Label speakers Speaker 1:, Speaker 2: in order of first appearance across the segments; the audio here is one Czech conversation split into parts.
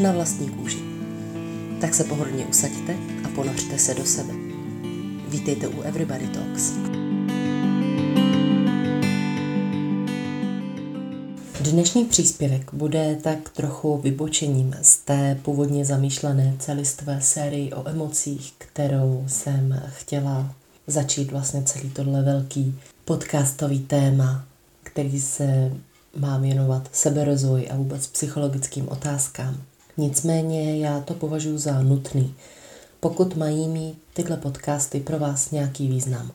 Speaker 1: na vlastní kůži. Tak se pohodlně usaďte a ponořte se do sebe. Vítejte u Everybody Talks. Dnešní příspěvek bude tak trochu vybočením z té původně zamýšlené celistvé sérii o emocích, kterou jsem chtěla začít vlastně celý tohle velký podcastový téma, který se má věnovat seberozvoji a vůbec psychologickým otázkám. Nicméně já to považuji za nutný, pokud mají mít tyhle podcasty pro vás nějaký význam.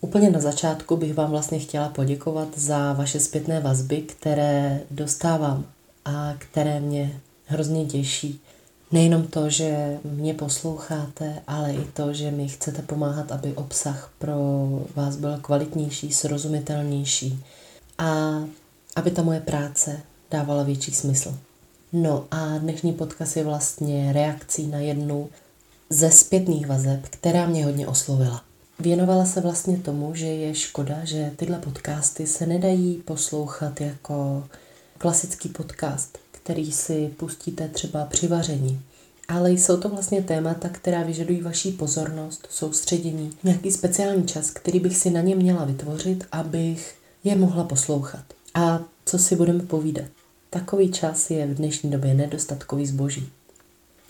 Speaker 1: Úplně na začátku bych vám vlastně chtěla poděkovat za vaše zpětné vazby, které dostávám a které mě hrozně těší. Nejenom to, že mě posloucháte, ale i to, že mi chcete pomáhat, aby obsah pro vás byl kvalitnější, srozumitelnější a aby ta moje práce dávala větší smysl. No a dnešní podcast je vlastně reakcí na jednu ze zpětných vazeb, která mě hodně oslovila. Věnovala se vlastně tomu, že je škoda, že tyhle podcasty se nedají poslouchat jako klasický podcast, který si pustíte třeba při vaření. Ale jsou to vlastně témata, která vyžadují vaší pozornost, soustředění, nějaký speciální čas, který bych si na ně měla vytvořit, abych je mohla poslouchat. A co si budeme povídat? Takový čas je v dnešní době nedostatkový zboží.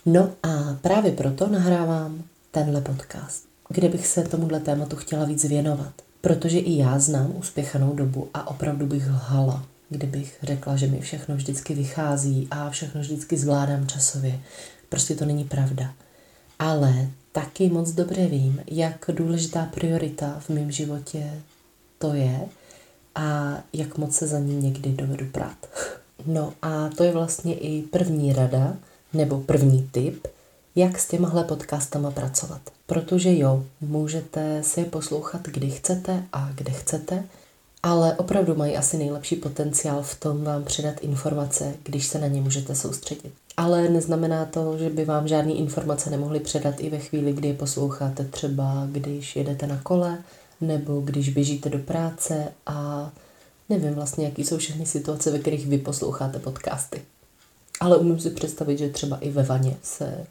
Speaker 1: No a právě proto nahrávám tenhle podcast, kde bych se tomuhle tématu chtěla víc věnovat. Protože i já znám uspěchanou dobu a opravdu bych lhala, kdybych řekla, že mi všechno vždycky vychází a všechno vždycky zvládám časově. Prostě to není pravda. Ale taky moc dobře vím, jak důležitá priorita v mém životě to je a jak moc se za ní někdy dovedu prát. No a to je vlastně i první rada, nebo první tip, jak s těmahle podcastama pracovat. Protože jo, můžete si je poslouchat, kdy chcete a kde chcete, ale opravdu mají asi nejlepší potenciál v tom vám předat informace, když se na ně můžete soustředit. Ale neznamená to, že by vám žádné informace nemohly předat i ve chvíli, kdy je posloucháte třeba, když jedete na kole, nebo když běžíte do práce a Nevím vlastně, jaký jsou všechny situace, ve kterých vy posloucháte podcasty. Ale umím si představit, že třeba i ve vaně se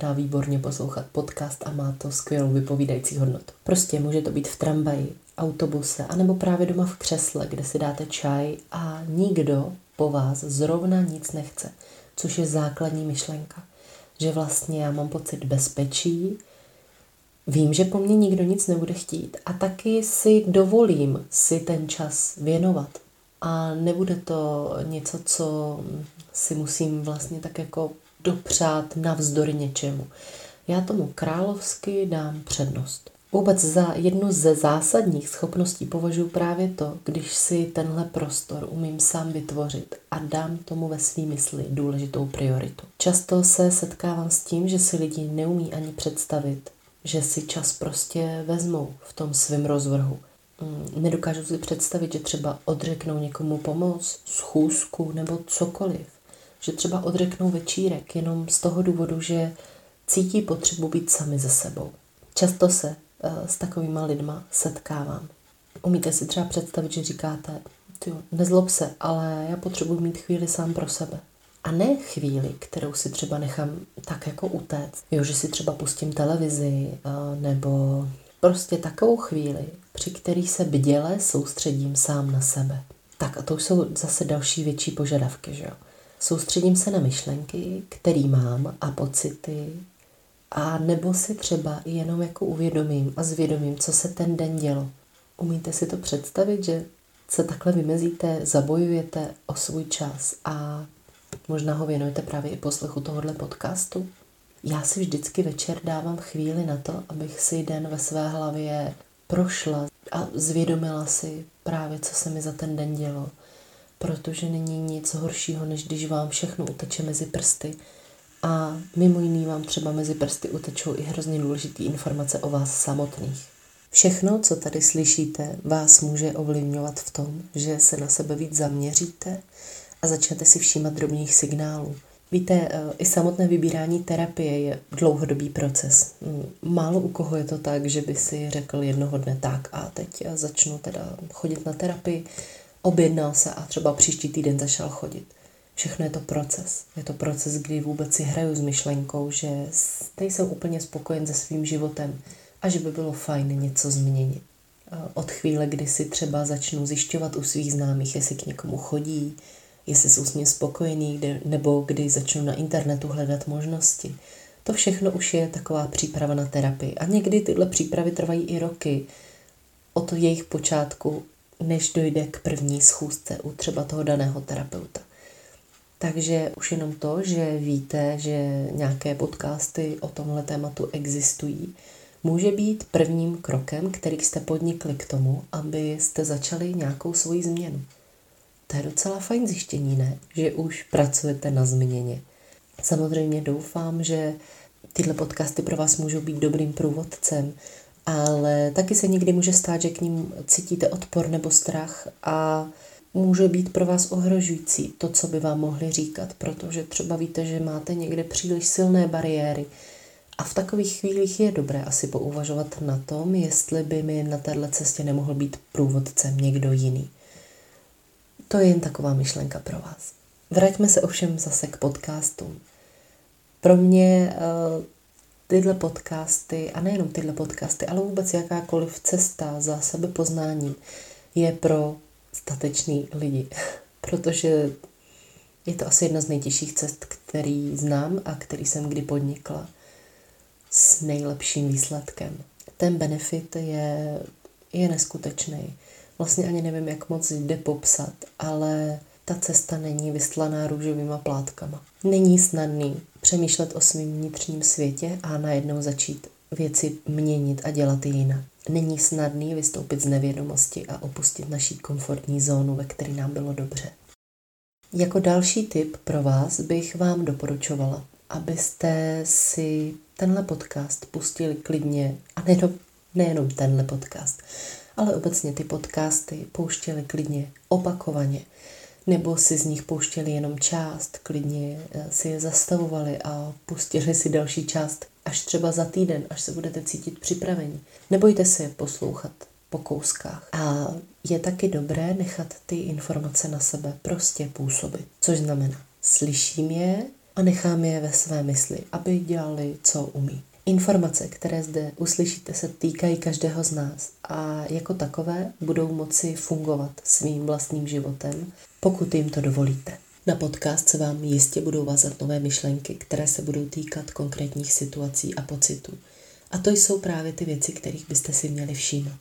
Speaker 1: dá výborně poslouchat podcast a má to skvělou vypovídající hodnotu. Prostě může to být v tramvaji, autobuse, anebo právě doma v křesle, kde si dáte čaj a nikdo po vás zrovna nic nechce, což je základní myšlenka. Že vlastně já mám pocit bezpečí, Vím, že po mně nikdo nic nebude chtít a taky si dovolím si ten čas věnovat. A nebude to něco, co si musím vlastně tak jako dopřát navzdory něčemu. Já tomu královsky dám přednost. Vůbec za jednu ze zásadních schopností považuji právě to, když si tenhle prostor umím sám vytvořit a dám tomu ve svý mysli důležitou prioritu. Často se setkávám s tím, že si lidi neumí ani představit, že si čas prostě vezmou v tom svém rozvrhu. Mm, nedokážu si představit, že třeba odřeknou někomu pomoc, schůzku nebo cokoliv. Že třeba odřeknou večírek jenom z toho důvodu, že cítí potřebu být sami ze sebou. Často se uh, s takovýma lidma setkávám. Umíte si třeba představit, že říkáte, nezlob se, ale já potřebuji mít chvíli sám pro sebe. A ne chvíli, kterou si třeba nechám tak jako utéct. Jo, že si třeba pustím televizi nebo prostě takovou chvíli, při který se bděle soustředím sám na sebe. Tak a to jsou zase další větší požadavky, že jo. Soustředím se na myšlenky, který mám a pocity, a nebo si třeba jenom jako uvědomím a zvědomím, co se ten den dělo. Umíte si to představit, že se takhle vymezíte, zabojujete o svůj čas a Možná ho věnujete právě i poslechu tohohle podcastu. Já si vždycky večer dávám chvíli na to, abych si den ve své hlavě prošla a zvědomila si právě, co se mi za ten den dělo. Protože není nic horšího, než když vám všechno uteče mezi prsty a mimo jiný vám třeba mezi prsty utečou i hrozně důležité informace o vás samotných. Všechno, co tady slyšíte, vás může ovlivňovat v tom, že se na sebe víc zaměříte a začnete si všímat drobných signálů. Víte, eh, i samotné vybírání terapie je dlouhodobý proces. Mm, málo u koho je to tak, že by si řekl jednoho dne tak a teď začnu teda chodit na terapii, objednal se a třeba příští týden začal chodit. Všechno je to proces. Je to proces, kdy vůbec si hraju s myšlenkou, že nejsem úplně spokojen se svým životem a že by bylo fajn něco změnit. Od chvíle, kdy si třeba začnu zjišťovat u svých známých, jestli k někomu chodí, jestli jsou s ním spokojení, nebo kdy začnu na internetu hledat možnosti. To všechno už je taková příprava na terapii. A někdy tyhle přípravy trvají i roky od jejich počátku, než dojde k první schůzce u třeba toho daného terapeuta. Takže už jenom to, že víte, že nějaké podcasty o tomhle tématu existují, může být prvním krokem, který jste podnikli k tomu, abyste začali nějakou svoji změnu. To je docela fajn zjištění, ne? Že už pracujete na změně. Samozřejmě doufám, že tyhle podcasty pro vás můžou být dobrým průvodcem, ale taky se někdy může stát, že k ním cítíte odpor nebo strach a může být pro vás ohrožující to, co by vám mohli říkat, protože třeba víte, že máte někde příliš silné bariéry. A v takových chvílích je dobré asi pouvažovat na tom, jestli by mi na této cestě nemohl být průvodcem někdo jiný. To je jen taková myšlenka pro vás. Vraťme se ovšem zase k podcastům. Pro mě uh, tyhle podcasty, a nejenom tyhle podcasty, ale vůbec jakákoliv cesta za sebepoznáním je pro statečný lidi, protože je to asi jedna z nejtěžších cest, který znám a který jsem kdy podnikla s nejlepším výsledkem. Ten benefit je, je neskutečný. Vlastně ani nevím, jak moc jde popsat, ale ta cesta není vystlaná růžovýma plátkama. Není snadný přemýšlet o svém vnitřním světě a najednou začít věci měnit a dělat jinak. Není snadný vystoupit z nevědomosti a opustit naší komfortní zónu, ve které nám bylo dobře. Jako další tip pro vás bych vám doporučovala, abyste si tenhle podcast pustili klidně, a nejenom, nejenom tenhle podcast, ale obecně ty podcasty pouštěli klidně opakovaně, nebo si z nich pouštěli jenom část, klidně eh, si je zastavovali a pustili si další část až třeba za týden, až se budete cítit připraveni. Nebojte se je poslouchat po kouskách. A je taky dobré nechat ty informace na sebe prostě působit. Což znamená, slyším je a nechám je ve své mysli, aby dělali, co umí. Informace, které zde uslyšíte, se týkají každého z nás a jako takové budou moci fungovat svým vlastním životem, pokud jim to dovolíte. Na podcast se vám jistě budou vázat nové myšlenky, které se budou týkat konkrétních situací a pocitů. A to jsou právě ty věci, kterých byste si měli všímat.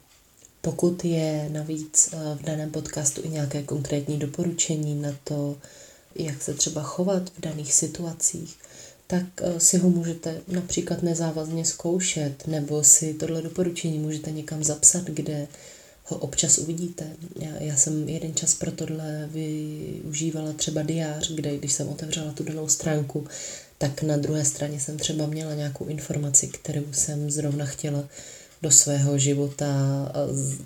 Speaker 1: Pokud je navíc eh, v daném podcastu i nějaké konkrétní doporučení na to, jak se třeba chovat v daných situacích, tak eh, si ho můžete například nezávazně zkoušet, nebo si tohle doporučení můžete někam zapsat, kde ho občas uvidíte. Já, já jsem jeden čas pro tohle využívala třeba diář, kde když jsem otevřela tu danou stránku, tak na druhé straně jsem třeba měla nějakou informaci, kterou jsem zrovna chtěla do svého života eh,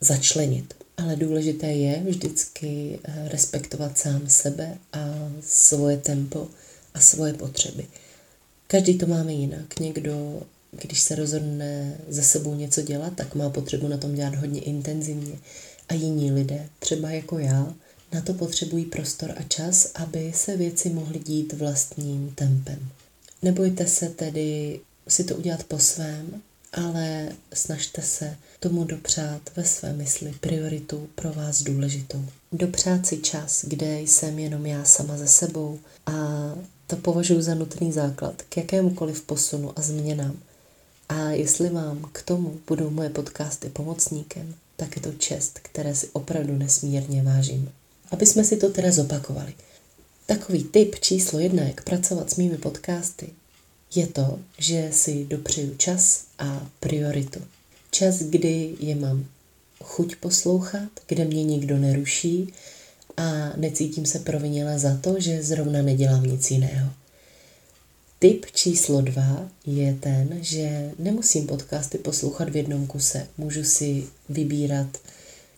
Speaker 1: začlenit. Ale důležité je vždycky eh, respektovat sám sebe a svoje tempo a svoje potřeby. Každý to máme jinak. Někdo když se rozhodne ze sebou něco dělat, tak má potřebu na tom dělat hodně intenzivně. A jiní lidé, třeba jako já, na to potřebují prostor a čas, aby se věci mohly dít vlastním tempem. Nebojte se tedy si to udělat po svém, ale snažte se tomu dopřát ve své mysli prioritu pro vás důležitou. Dopřát si čas, kde jsem jenom já sama ze sebou a to považuji za nutný základ k jakémukoliv posunu a změnám. A jestli vám k tomu budou moje podcasty pomocníkem, tak je to čest, které si opravdu nesmírně vážím. Aby jsme si to teda zopakovali. Takový tip číslo jedna, jak pracovat s mými podcasty, je to, že si dopřeju čas a prioritu. Čas, kdy je mám chuť poslouchat, kde mě nikdo neruší a necítím se proviněla za to, že zrovna nedělám nic jiného. Tip číslo dva je ten, že nemusím podcasty poslouchat v jednom kuse. Můžu si vybírat,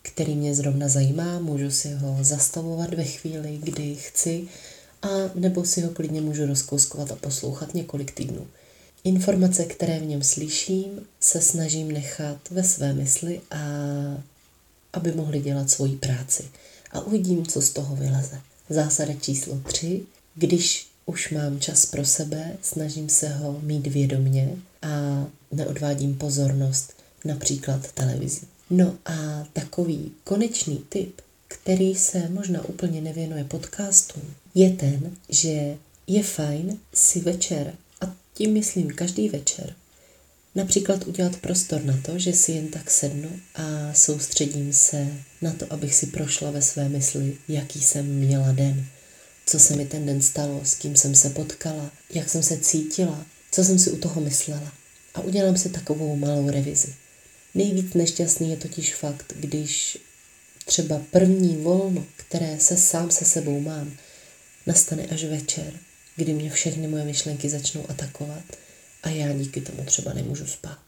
Speaker 1: který mě zrovna zajímá, můžu si ho zastavovat ve chvíli, kdy chci, a nebo si ho klidně můžu rozkouskovat a poslouchat několik týdnů. Informace, které v něm slyším, se snažím nechat ve své mysli a aby mohli dělat svoji práci. A uvidím, co z toho vyleze. Zásada číslo 3. Když už mám čas pro sebe, snažím se ho mít vědomně a neodvádím pozornost například televizi. No a takový konečný tip, který se možná úplně nevěnuje podcastům, je ten, že je fajn si večer, a tím myslím každý večer, například udělat prostor na to, že si jen tak sednu a soustředím se na to, abych si prošla ve své mysli, jaký jsem měla den, co se mi ten den stalo, s kým jsem se potkala, jak jsem se cítila, co jsem si u toho myslela. A udělám si takovou malou revizi. Nejvíc nešťastný je totiž fakt, když třeba první volno, které se sám se sebou mám, nastane až večer, kdy mě všechny moje myšlenky začnou atakovat a já díky tomu třeba nemůžu spát.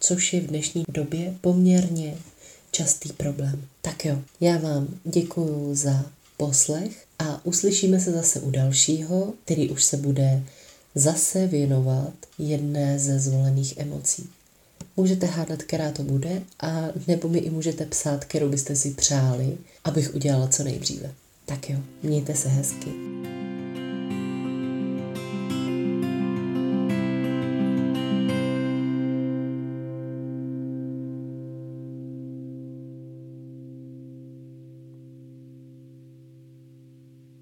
Speaker 1: Což je v dnešní době poměrně častý problém. Tak jo, já vám děkuju za poslech a uslyšíme se zase u dalšího, který už se bude zase věnovat jedné ze zvolených emocí. Můžete hádat, která to bude, a nebo mi i můžete psát, kterou byste si přáli, abych udělala co nejdříve. Tak jo, mějte se hezky.